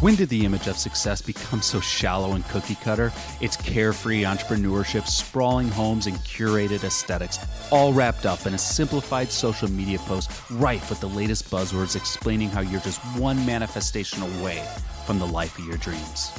When did the image of success become so shallow and cookie cutter? It's carefree entrepreneurship, sprawling homes, and curated aesthetics, all wrapped up in a simplified social media post rife with the latest buzzwords explaining how you're just one manifestation away from the life of your dreams.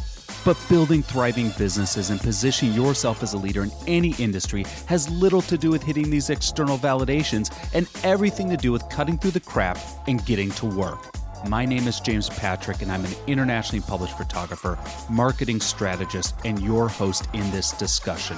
But building thriving businesses and positioning yourself as a leader in any industry has little to do with hitting these external validations and everything to do with cutting through the crap and getting to work. My name is James Patrick, and I'm an internationally published photographer, marketing strategist, and your host in this discussion.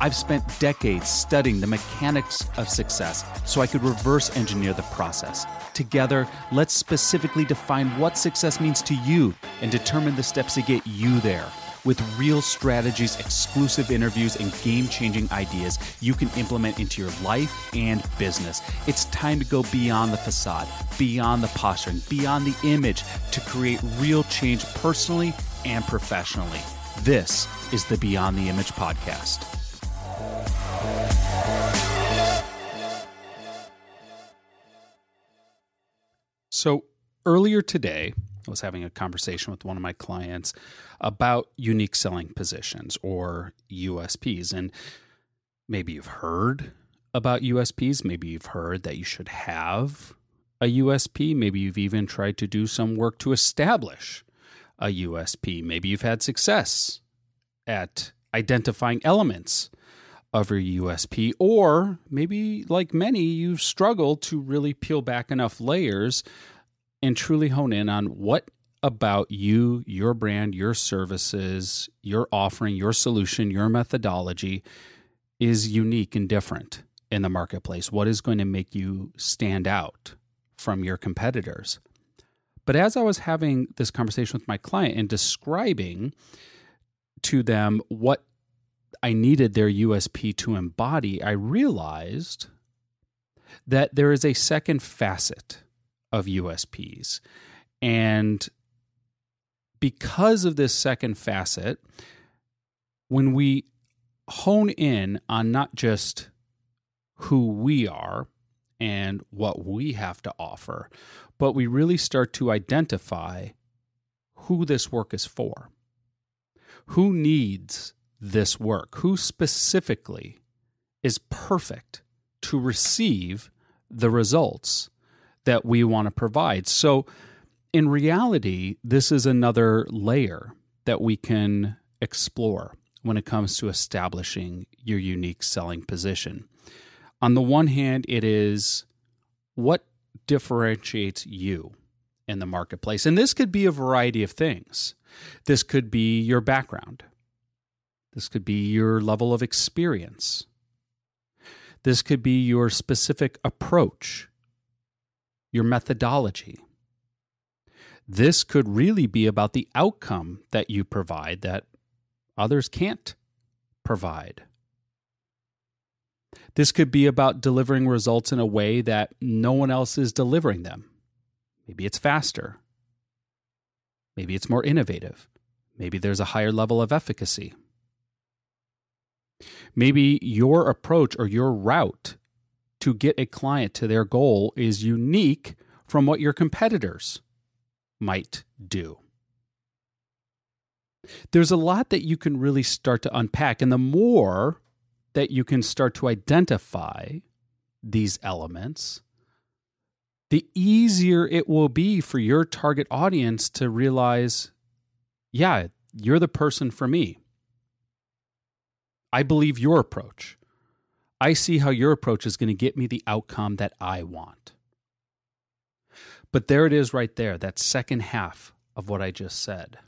I've spent decades studying the mechanics of success so I could reverse engineer the process. Together, let's specifically define what success means to you and determine the steps to get you there. With real strategies, exclusive interviews, and game changing ideas you can implement into your life and business. It's time to go beyond the facade, beyond the posturing, beyond the image to create real change personally and professionally. This is the Beyond the Image podcast. So, earlier today, I was having a conversation with one of my clients about unique selling positions or USPs. And maybe you've heard about USPs. Maybe you've heard that you should have a USP. Maybe you've even tried to do some work to establish a USP. Maybe you've had success at identifying elements of your USP, or maybe like many, you've struggled to really peel back enough layers and truly hone in on what about you, your brand, your services, your offering, your solution, your methodology is unique and different in the marketplace. What is going to make you stand out from your competitors? But as I was having this conversation with my client and describing to them what I needed their USP to embody, I realized that there is a second facet of USPs. And because of this second facet, when we hone in on not just who we are and what we have to offer, but we really start to identify who this work is for. Who needs this work? Who specifically is perfect to receive the results that we want to provide. So, in reality, this is another layer that we can explore when it comes to establishing your unique selling position. On the one hand, it is what differentiates you in the marketplace. And this could be a variety of things. This could be your background, this could be your level of experience, this could be your specific approach your methodology. This could really be about the outcome that you provide that others can't provide. This could be about delivering results in a way that no one else is delivering them. Maybe it's faster. Maybe it's more innovative. Maybe there's a higher level of efficacy. Maybe your approach or your route to get a client to their goal is unique from what your competitors might do. There's a lot that you can really start to unpack, and the more that you can start to identify these elements, the easier it will be for your target audience to realize, yeah, you're the person for me. I believe your approach. I see how your approach is going to get me the outcome that I want. But there it is right there, that second half of what I just said.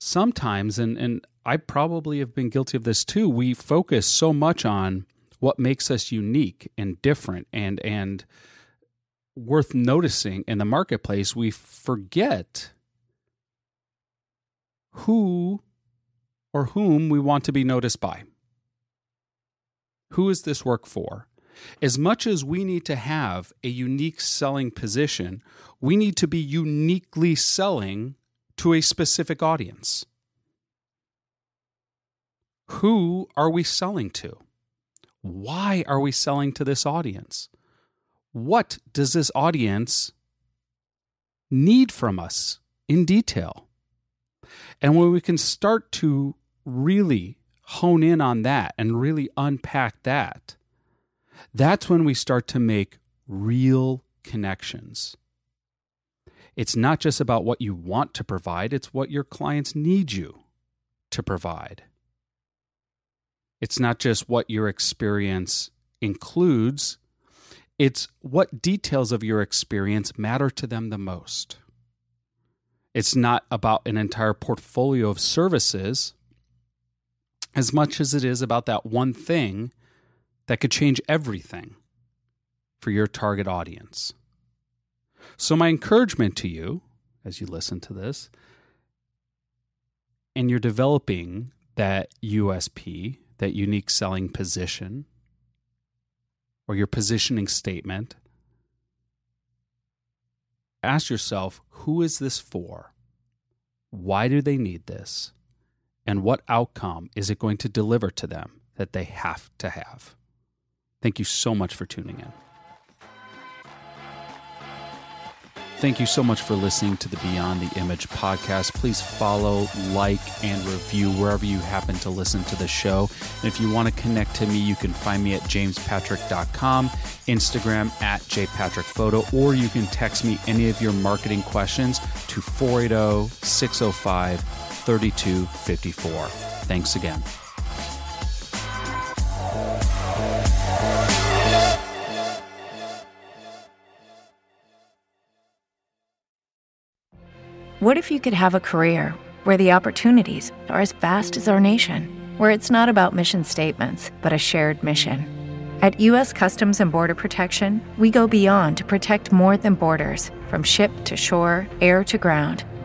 Sometimes, and, and I probably have been guilty of this too, we focus so much on what makes us unique and different and and worth noticing in the marketplace, we forget who or whom we want to be noticed by. Who is this work for? As much as we need to have a unique selling position, we need to be uniquely selling to a specific audience. Who are we selling to? Why are we selling to this audience? What does this audience need from us in detail? And when we can start to really hone in on that and really unpack that, that's when we start to make real connections. It's not just about what you want to provide, it's what your clients need you to provide. It's not just what your experience includes, it's what details of your experience matter to them the most. It's not about an entire portfolio of services as much as it is about that one thing that could change everything for your target audience. So, my encouragement to you as you listen to this and you're developing that USP, that unique selling position, or your positioning statement, ask yourself who is this for? Why do they need this? And what outcome is it going to deliver to them that they have to have? Thank you so much for tuning in. Thank you so much for listening to the Beyond the Image podcast. Please follow, like, and review wherever you happen to listen to the show. And if you want to connect to me, you can find me at jamespatrick.com, Instagram at jpatrickphoto, or you can text me any of your marketing questions to 480 605 3254. Thanks again. What if you could have a career where the opportunities are as vast as our nation, where it's not about mission statements, but a shared mission? At U.S. Customs and Border Protection, we go beyond to protect more than borders from ship to shore, air to ground